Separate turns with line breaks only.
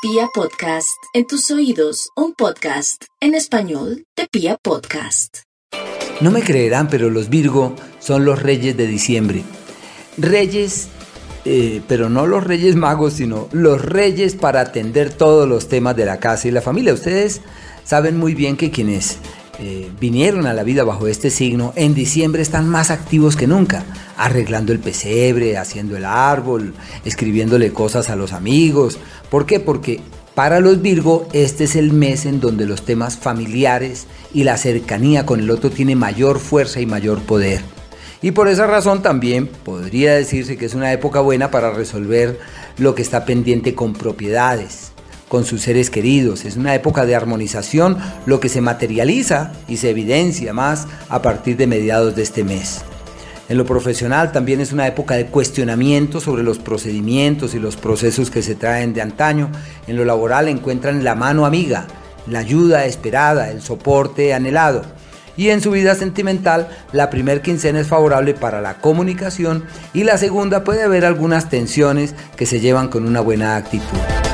Pia Podcast, en tus oídos, un podcast en español de Pia Podcast.
No me creerán, pero los Virgo son los reyes de diciembre. Reyes, eh, pero no los reyes magos, sino los reyes para atender todos los temas de la casa y la familia. Ustedes saben muy bien que quienes eh, vinieron a la vida bajo este signo, en diciembre están más activos que nunca, arreglando el pesebre, haciendo el árbol, escribiéndole cosas a los amigos. ¿Por qué? Porque para los Virgo este es el mes en donde los temas familiares y la cercanía con el otro tiene mayor fuerza y mayor poder. Y por esa razón también podría decirse que es una época buena para resolver lo que está pendiente con propiedades, con sus seres queridos. Es una época de armonización, lo que se materializa y se evidencia más a partir de mediados de este mes. En lo profesional también es una época de cuestionamiento sobre los procedimientos y los procesos que se traen de antaño. En lo laboral encuentran la mano amiga, la ayuda esperada, el soporte anhelado. Y en su vida sentimental, la primer quincena es favorable para la comunicación y la segunda puede haber algunas tensiones que se llevan con una buena actitud.